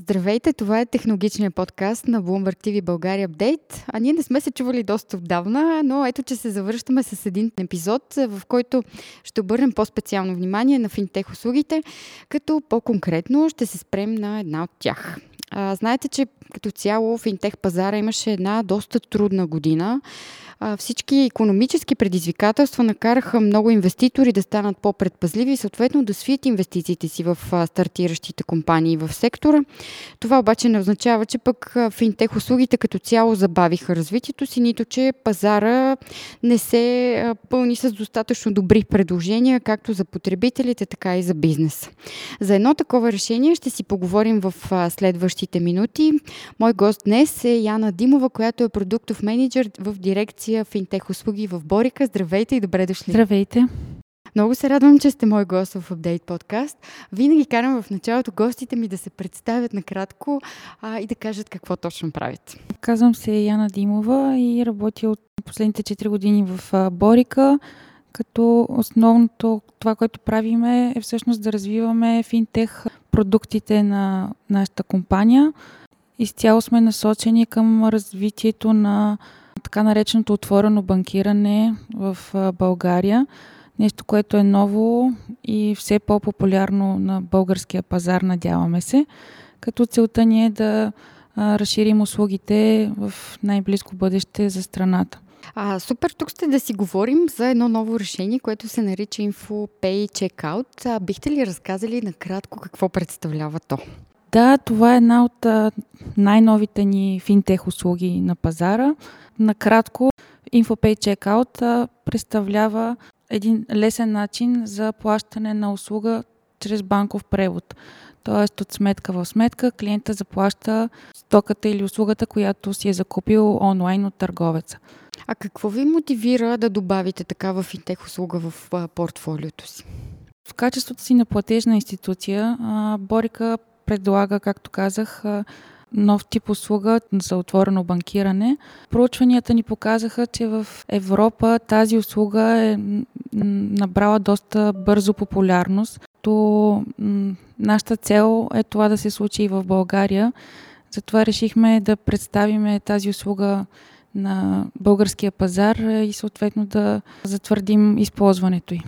Здравейте, това е технологичният подкаст на Bloomberg TV България Update. А ние не сме се чували доста отдавна, но ето, че се завръщаме с един епизод, в който ще обърнем по-специално внимание на финтех услугите, като по-конкретно ще се спрем на една от тях. А, знаете, че като цяло финтех пазара имаше една доста трудна година всички економически предизвикателства накараха много инвеститори да станат по-предпазливи и съответно да свият инвестициите си в стартиращите компании в сектора. Това обаче не означава, че пък финтех услугите като цяло забавиха развитието си, нито че пазара не се пълни с достатъчно добри предложения, както за потребителите, така и за бизнес. За едно такова решение ще си поговорим в следващите минути. Мой гост днес е Яна Димова, която е продуктов менеджер в дирекция дирекция финтех услуги в Борика. Здравейте и добре дошли. Здравейте. Много се радвам, че сте мой гост в Update подкаст. Винаги карам в началото гостите ми да се представят накратко а, и да кажат какво точно правят. Казвам се Яна Димова и работя от последните 4 години в Борика, като основното това, което правиме е всъщност да развиваме финтех продуктите на нашата компания. Изцяло сме насочени към развитието на така нареченото отворено банкиране в България. Нещо, което е ново и все по-популярно на българския пазар, надяваме се. Като целта ни е да разширим услугите в най-близко бъдеще за страната. А, супер, тук сте да си говорим за едно ново решение, което се нарича InfoPay Checkout. А, бихте ли разказали накратко какво представлява то? Да, това е една от най-новите ни финтех услуги на пазара. Накратко, InfoPay Checkout представлява един лесен начин за плащане на услуга чрез банков превод. Тоест от сметка в сметка клиента заплаща стоката или услугата, която си е закупил онлайн от търговеца. А какво ви мотивира да добавите такава финтех услуга в портфолиото си? В качеството си на платежна институция, Борика предлага, както казах, нов тип услуга за отворено банкиране. Проучванията ни показаха, че в Европа тази услуга е набрала доста бързо популярност. То нашата цел е това да се случи и в България. Затова решихме да представим тази услуга на българския пазар и съответно да затвърдим използването й.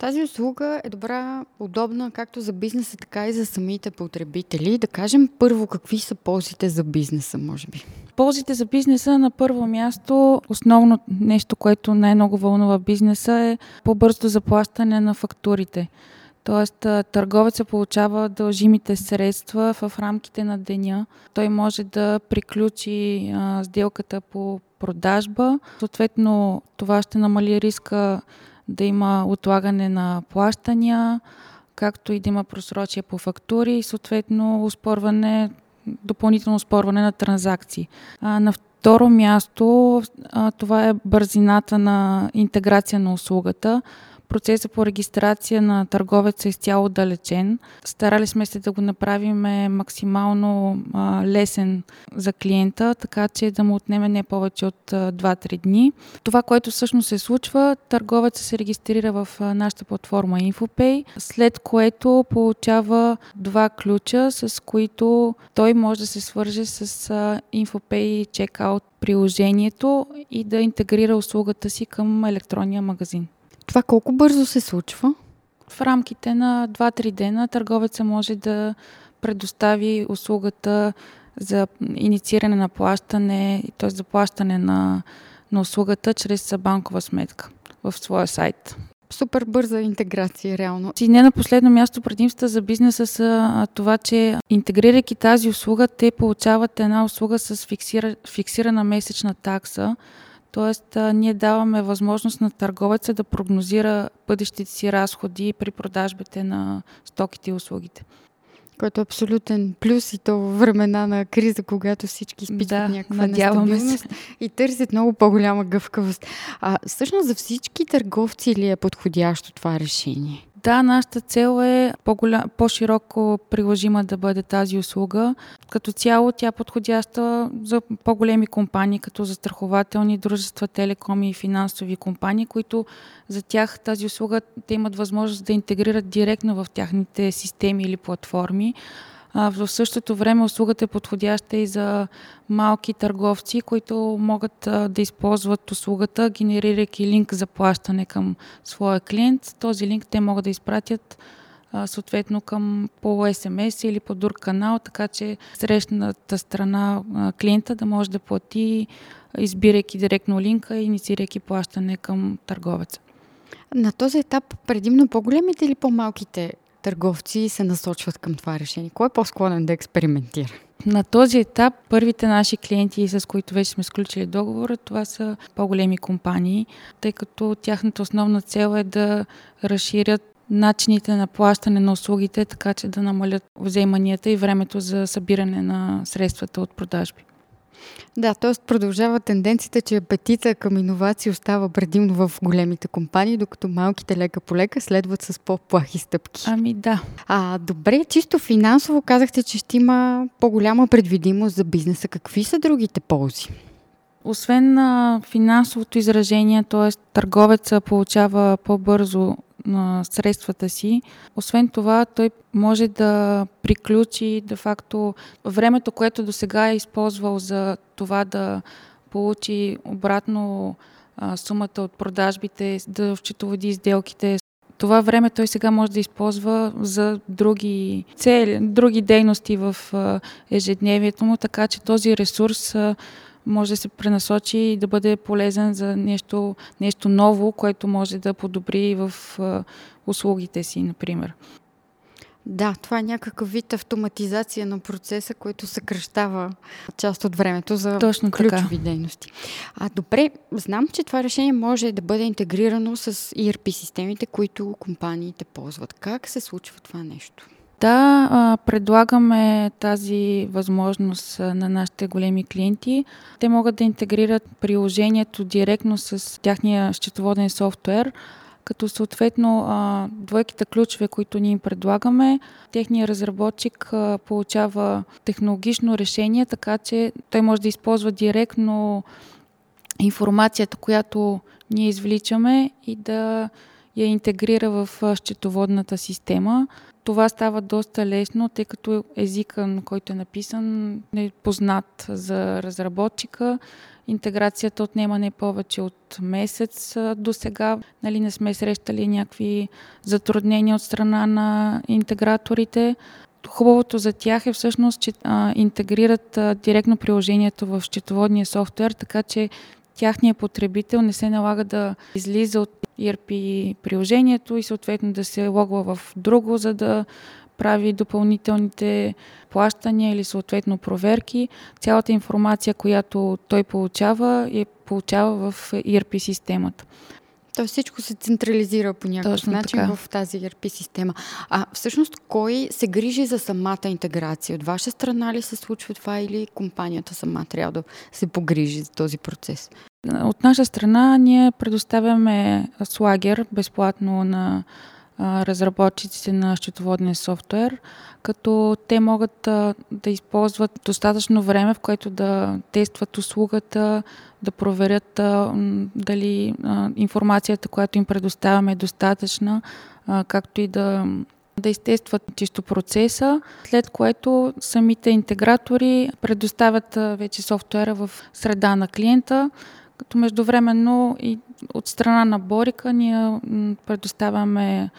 Тази услуга е добра, удобна както за бизнеса, така и за самите потребители. Да кажем първо какви са ползите за бизнеса, може би. Ползите за бизнеса на първо място, основно нещо, което най-много вълнува бизнеса е по-бързо заплащане на фактурите. Тоест, търговецът получава дължимите средства в рамките на деня. Той може да приключи а, сделката по продажба. Съответно, това ще намали риска да има отлагане на плащания, както и да има просрочие по фактури и съответно успорване, допълнително успорване на транзакции. А, на второ място а, това е бързината на интеграция на услугата процеса по регистрация на търговеца е изцяло далечен. Старали сме се да го направим максимално а, лесен за клиента, така че да му отнеме не повече от 2-3 дни. Това, което всъщност се случва, търговецът се регистрира в а, нашата платформа InfoPay, след което получава два ключа, с които той може да се свърже с а, InfoPay Checkout приложението и да интегрира услугата си към електронния магазин. Това колко бързо се случва? В рамките на 2-3 дена търговеца може да предостави услугата за иницииране на плащане, т.е. за плащане на, на услугата чрез банкова сметка в своя сайт. Супер бърза интеграция, реално. И не на последно място предимствата за бизнеса са това, че интегрирайки тази услуга, те получават една услуга с фиксира, фиксирана месечна такса, Тоест, ние даваме възможност на търговеца да прогнозира бъдещите си разходи при продажбите на стоките и услугите. Което е абсолютен плюс и то в времена на криза, когато всички изпитват да, някаква нестабилност и търсят много по-голяма гъвкавост. А всъщност за всички търговци ли е подходящо това решение? Да, нашата цел е по-широко приложима да бъде тази услуга. Като цяло тя е подходяща за по-големи компании, като застрахователни дружества, телекоми и финансови компании, които за тях тази услуга те имат възможност да интегрират директно в тяхните системи или платформи. В същото време услугата е подходяща и за малки търговци, които могат да използват услугата, генерирайки линк за плащане към своя клиент. Този линк те могат да изпратят съответно към по СМС или по друг канал, така че срещната страна клиента да може да плати, избирайки директно линка и инициирайки плащане към търговеца. На този етап предимно по-големите или по-малките търговци се насочват към това решение? Кой е по-склонен да експериментира? На този етап първите наши клиенти, с които вече сме сключили договора, това са по-големи компании, тъй като тяхната основна цел е да разширят начините на плащане на услугите, така че да намалят вземанията и времето за събиране на средствата от продажби. Да, т.е. продължава тенденцията, че апетита към иновации остава предимно в големите компании, докато малките лека по лека следват с по-плахи стъпки. Ами да. А, добре, чисто финансово казахте, че ще има по-голяма предвидимост за бизнеса. Какви са другите ползи? Освен на финансовото изражение, т.е. търговеца получава по-бързо на средствата си. Освен това, той може да приключи де-факто времето, което до сега е използвал за това да получи обратно а, сумата от продажбите, да счетоводи сделките. Това време той сега може да използва за други цели, други дейности в а, ежедневието му, така че този ресурс а, може да се пренасочи и да бъде полезен за нещо, нещо ново, което може да подобри в услугите си, например. Да, това е някакъв вид автоматизация на процеса, който съкръщава част от времето за Точно ключови така. дейности. А добре, знам, че това решение може да бъде интегрирано с ERP системите, които компаниите ползват. Как се случва това нещо? Да, предлагаме тази възможност на нашите големи клиенти. Те могат да интегрират приложението директно с тяхния счетоводен софтуер, като съответно двойките ключове, които ние им предлагаме, техният разработчик получава технологично решение, така че той може да използва директно информацията, която ние извличаме и да я интегрира в счетоводната система. Това става доста лесно, тъй като езика, на който е написан, е познат за разработчика. Интеграцията отнема не повече от месец до сега. Нали, не сме срещали някакви затруднения от страна на интеграторите. Хубавото за тях е всъщност, че а, интегрират а, директно приложението в счетоводния софтуер, така че тяхният потребител не се налага да излиза от ERP приложението и съответно да се логва в друго, за да прави допълнителните плащания или съответно проверки. Цялата информация, която той получава, е получава в ERP системата. То всичко се централизира по някакъв Точно начин така. в тази ERP система. А всъщност кой се грижи за самата интеграция? От ваша страна ли се случва това или компанията сама трябва да се погрижи за този процес? От наша страна ние предоставяме слагер безплатно на разработчиците на счетоводния софтуер, като те могат да използват достатъчно време, в което да тестват услугата, да проверят дали информацията, която им предоставяме е достатъчна, както и да да изтестват чисто процеса, след което самите интегратори предоставят вече софтуера в среда на клиента, като междувременно и от страна на Борика ние предоставяме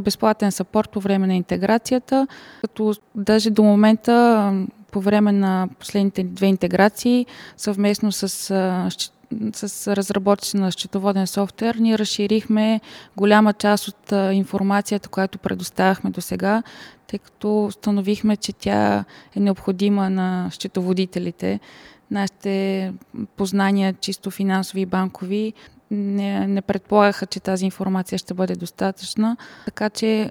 безплатен сапорт по време на интеграцията, като даже до момента по време на последните две интеграции съвместно с с разработчици на счетоводен софтуер, ние разширихме голяма част от информацията, която предоставяхме до сега, тъй като установихме, че тя е необходима на счетоводителите нашите познания, чисто финансови и банкови, не, не предполагаха, че тази информация ще бъде достатъчна. Така че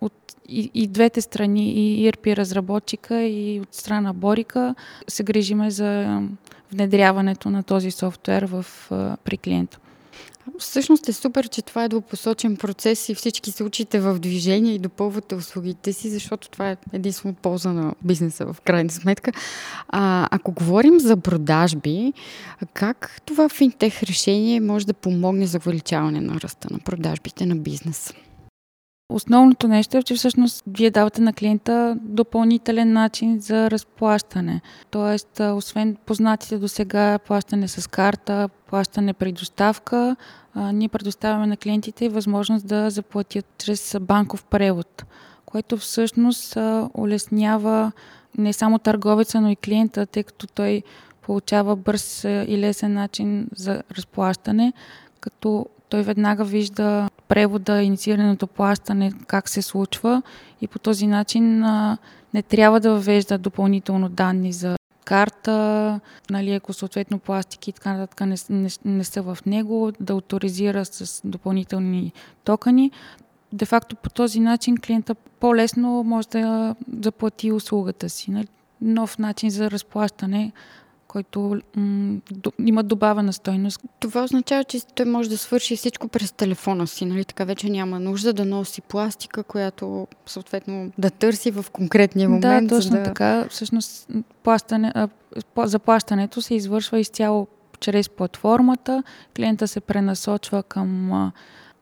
от и, и двете страни, и ERP разработчика, и от страна Борика, се грижиме за внедряването на този софтуер в, при клиента. Всъщност е супер, че това е двупосочен процес и всички се учите в движение и допълвате услугите си, защото това е единствено полза на бизнеса в крайна сметка. А, ако говорим за продажби, как това финтех решение може да помогне за увеличаване на ръста на продажбите на бизнеса? Основното нещо е, че всъщност вие давате на клиента допълнителен начин за разплащане. Тоест, освен познатите до сега плащане с карта, плащане при доставка, ние предоставяме на клиентите възможност да заплатят чрез банков превод, което всъщност улеснява не само търговеца, но и клиента, тъй като той получава бърз и лесен начин за разплащане, като той веднага вижда превода, инициираното плащане, как се случва и по този начин а, не трябва да въвежда допълнително данни за карта, нали, ако съответно пластики и така нататък не, не, не са в него, да авторизира с допълнителни токени. Де факто по този начин клиента по-лесно може да заплати услугата си. Нали? Нов начин за разплащане, който м- има добавена стойност. Това означава, че той може да свърши всичко през телефона си, нали? Така вече няма нужда да носи пластика, която съответно да търси в конкретния момент. Да, точно да... така. Всъщност плащане, а, заплащането се извършва изцяло чрез платформата. Клиента се пренасочва към а,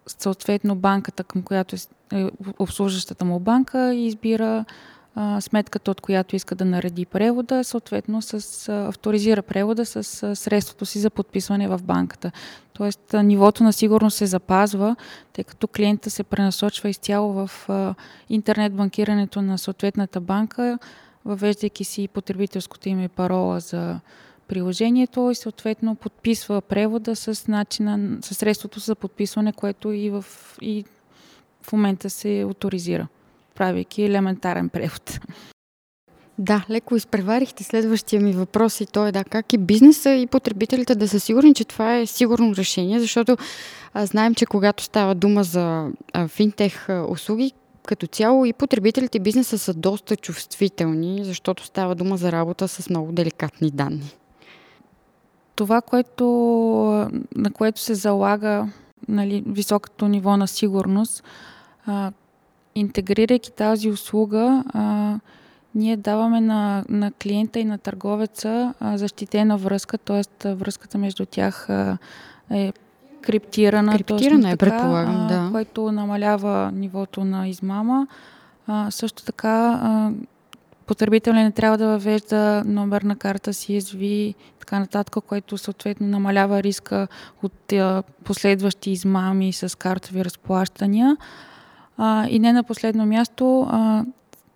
съответно банката, към която е, е обслужващата му банка и избира сметката, от която иска да нареди превода, съответно с, авторизира превода с средството си за подписване в банката. Тоест нивото на сигурност се запазва, тъй като клиента се пренасочва изцяло в интернет банкирането на съответната банка, въвеждайки си потребителското име и парола за приложението и съответно подписва превода с начина, с средството за подписване, което и в, и в момента се авторизира правейки елементарен превод. Да, леко изпреварихте следващия ми въпрос и то е да, как и бизнеса и потребителите да са сигурни, че това е сигурно решение, защото а, знаем, че когато става дума за а, финтех а, услуги, като цяло и потребителите и бизнеса са доста чувствителни, защото става дума за работа с много деликатни данни. Това, което, на което се залага нали, високото ниво на сигурност, а, интегрирайки тази услуга, а, ние даваме на, на клиента и на търговеца а, защитена връзка, т.е. връзката между тях а, е криптирана. Криптирана е, така, предполагам, да. А, което намалява нивото на измама. А, също така, а, потребител не трябва да въвежда номер на карта CSV и така нататък, което съответно намалява риска от а, последващи измами с картови разплащания. А, и не на последно място, а,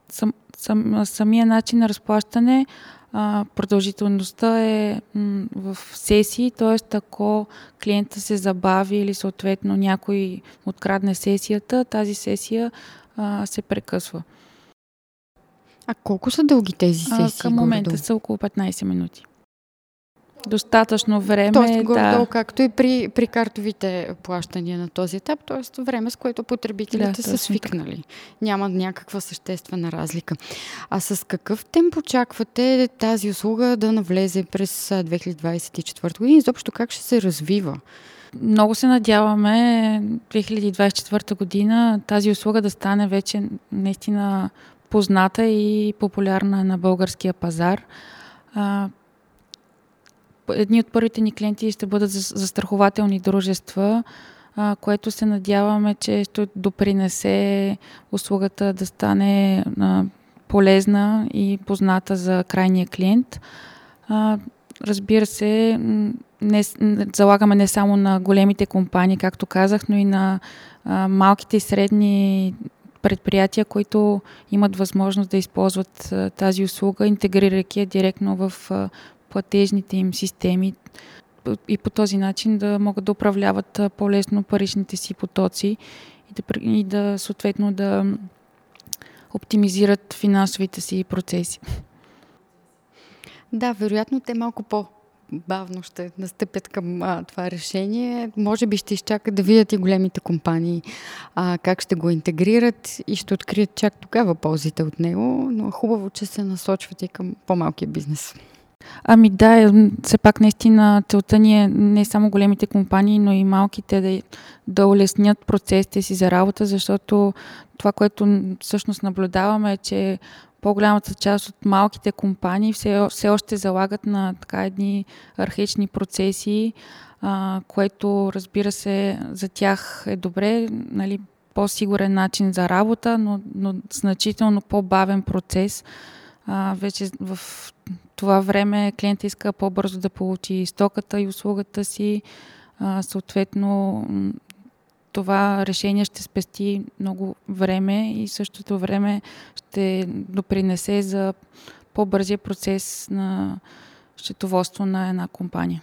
сам, сам, самия начин на разплащане, а, продължителността е м, в сесии, т.е. ако клиента се забави или съответно някой открадне сесията, тази сесия а, се прекъсва. А колко са дълги тези сесии? А, към момента са около 15 минути достатъчно време. Тоест, да. както и при, при картовите плащания на този етап, т.е. време, с което потребителите да, са свикнали. Така. Няма някаква съществена разлика. А с какъв темп очаквате тази услуга да навлезе през 2024 година? Изобщо как ще се развива? Много се надяваме 2024 година тази услуга да стане вече наистина позната и популярна на българския пазар едни от първите ни клиенти ще бъдат застрахователни дружества, а, което се надяваме, че ще допринесе услугата да стане а, полезна и позната за крайния клиент. А, разбира се, не, залагаме не само на големите компании, както казах, но и на а, малките и средни предприятия, които имат възможност да използват а, тази услуга, интегрирайки я директно в а, платежните им системи и по този начин да могат да управляват по-лесно паричните си потоци и да, и да съответно да оптимизират финансовите си процеси. Да, вероятно те малко по бавно ще настъпят към а, това решение. Може би ще изчакат да видят и големите компании а, как ще го интегрират и ще открият чак тогава ползите от него, но хубаво, че се насочват и към по-малкия бизнес. Ами да, все пак наистина целта ни е не само големите компании, но и малките да, да улеснят процесите си за работа, защото това, което всъщност наблюдаваме е, че по-голямата част от малките компании все, все още залагат на така едни архични процеси, а, което разбира се за тях е добре, нали, по-сигурен начин за работа, но, но значително по-бавен процес. А, вече в това време клиентът иска по-бързо да получи стоката и услугата си. А, съответно, това решение ще спести много време и същото време ще допринесе за по-бързия процес на счетоводство на една компания.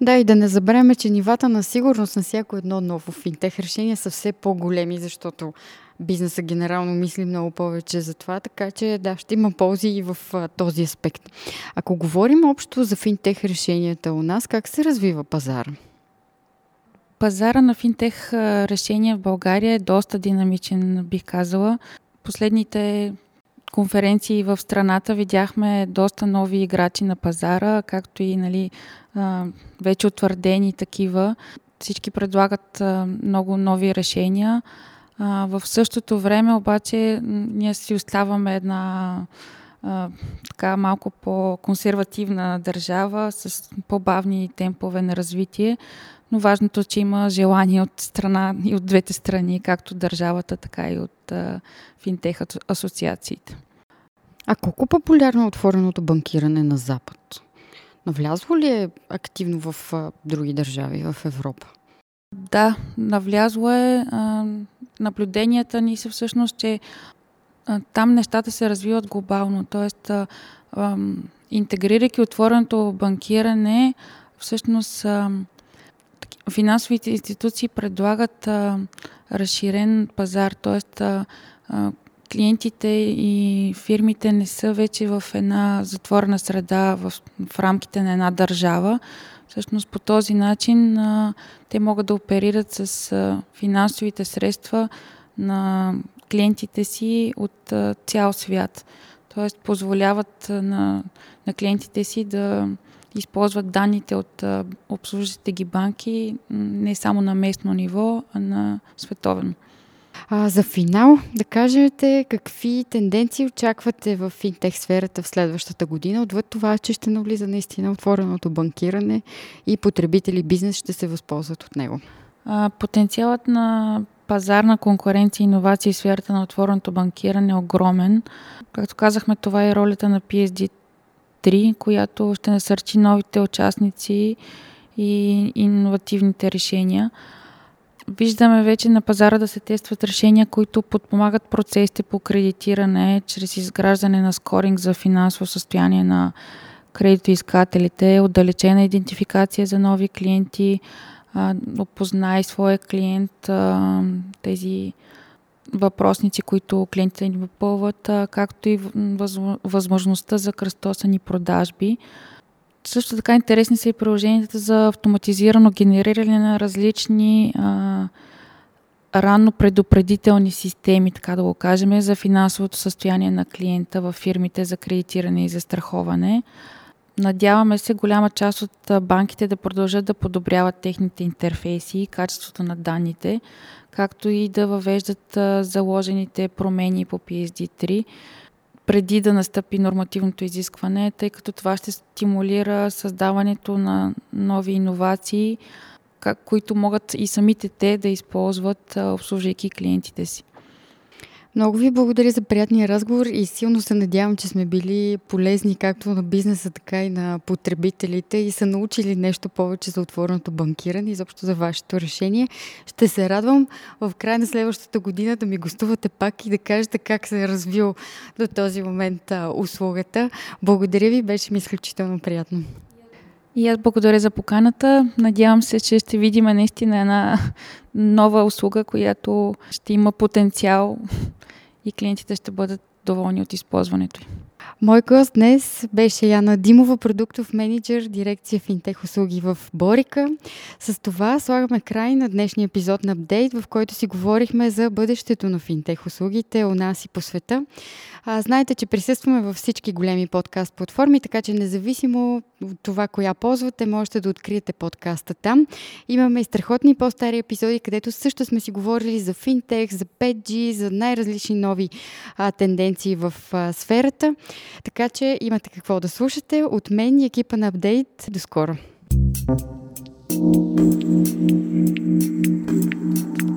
Да, и да не забравяме, че нивата на сигурност на всяко едно ново финтех решение са все по-големи, защото бизнеса генерално мисли много повече за това, така че да, ще има ползи и в а, този аспект. Ако говорим общо за финтех решенията у нас, как се развива пазара? Пазара на финтех решения в България е доста динамичен, бих казала. Последните конференции в страната видяхме доста нови играчи на пазара, както и нали, вече утвърдени такива. Всички предлагат много нови решения. В същото време обаче ние си оставаме една така малко по-консервативна държава с по-бавни темпове на развитие, но важното е, че има желание от страна и от двете страни, както държавата, така и от финтех асоциациите. А колко популярно е отвореното банкиране на Запад? Навлязло ли е активно в а, други държави в Европа? Да, навлязло е. А, наблюденията ни са всъщност, че а, там нещата се развиват глобално. Тоест, а, а, интегрирайки отвореното банкиране, всъщност а, финансовите институции предлагат а, разширен пазар, т.е. клиентите и фирмите не са вече в една затворена среда в, в рамките на една държава. Всъщност по този начин а, те могат да оперират с а, финансовите средства на клиентите си от а, цял свят. Тоест позволяват на, на клиентите си да използват данните от обслужващите ги банки не само на местно ниво, а на световен. А, за финал да кажете какви тенденции очаквате в финтех сферата в следващата година, отвъд това, че ще навлиза наистина отвореното банкиране и потребители бизнес ще се възползват от него. А, потенциалът на пазарна конкуренция и иновации в сферата на отвореното банкиране е огромен. Както казахме, това е ролята на PSD 3, която ще насърчи новите участници и иновативните решения. Виждаме вече на пазара да се тестват решения, които подпомагат процесите по кредитиране чрез изграждане на скоринг за финансово състояние на кредитоискателите, отдалечена идентификация за нови клиенти, опознай своя клиент, тези въпросници, които клиентите ни попълват, както и възможността за кръстосани продажби. Също така интересни са и приложенията за автоматизирано генериране на различни а, ранно предупредителни системи, така да го кажем, за финансовото състояние на клиента в фирмите за кредитиране и застраховане. Надяваме се голяма част от банките да продължат да подобряват техните интерфейси и качеството на данните, както и да въвеждат заложените промени по PSD3 преди да настъпи нормативното изискване, тъй като това ще стимулира създаването на нови иновации, които могат и самите те да използват, обслужвайки клиентите си. Много ви благодаря за приятния разговор и силно се надявам, че сме били полезни както на бизнеса, така и на потребителите и са научили нещо повече за отвореното банкиране и изобщо за вашето решение. Ще се радвам в края на следващата година да ми гостувате пак и да кажете как се е развил до този момент услугата. Благодаря ви, беше ми изключително приятно. И аз благодаря за поканата. Надявам се, че ще видим наистина една нова услуга, която ще има потенциал и клиентите ще бъдат доволни от използването й. Мой гост днес беше Яна Димова, продуктов менеджер, дирекция финтех услуги в Борика. С това слагаме край на днешния епизод на Апдейт, в който си говорихме за бъдещето на финтех услугите у нас и по света. А, знаете, че присъстваме във всички големи подкаст платформи, така че независимо това, коя ползвате, можете да откриете подкаста там. Имаме и страхотни по-стари епизоди, където също сме си говорили за финтех, за 5G, за най-различни нови а, тенденции в а, сферата. Така че имате какво да слушате. От мен и екипа на Апдейт. До скоро! thank you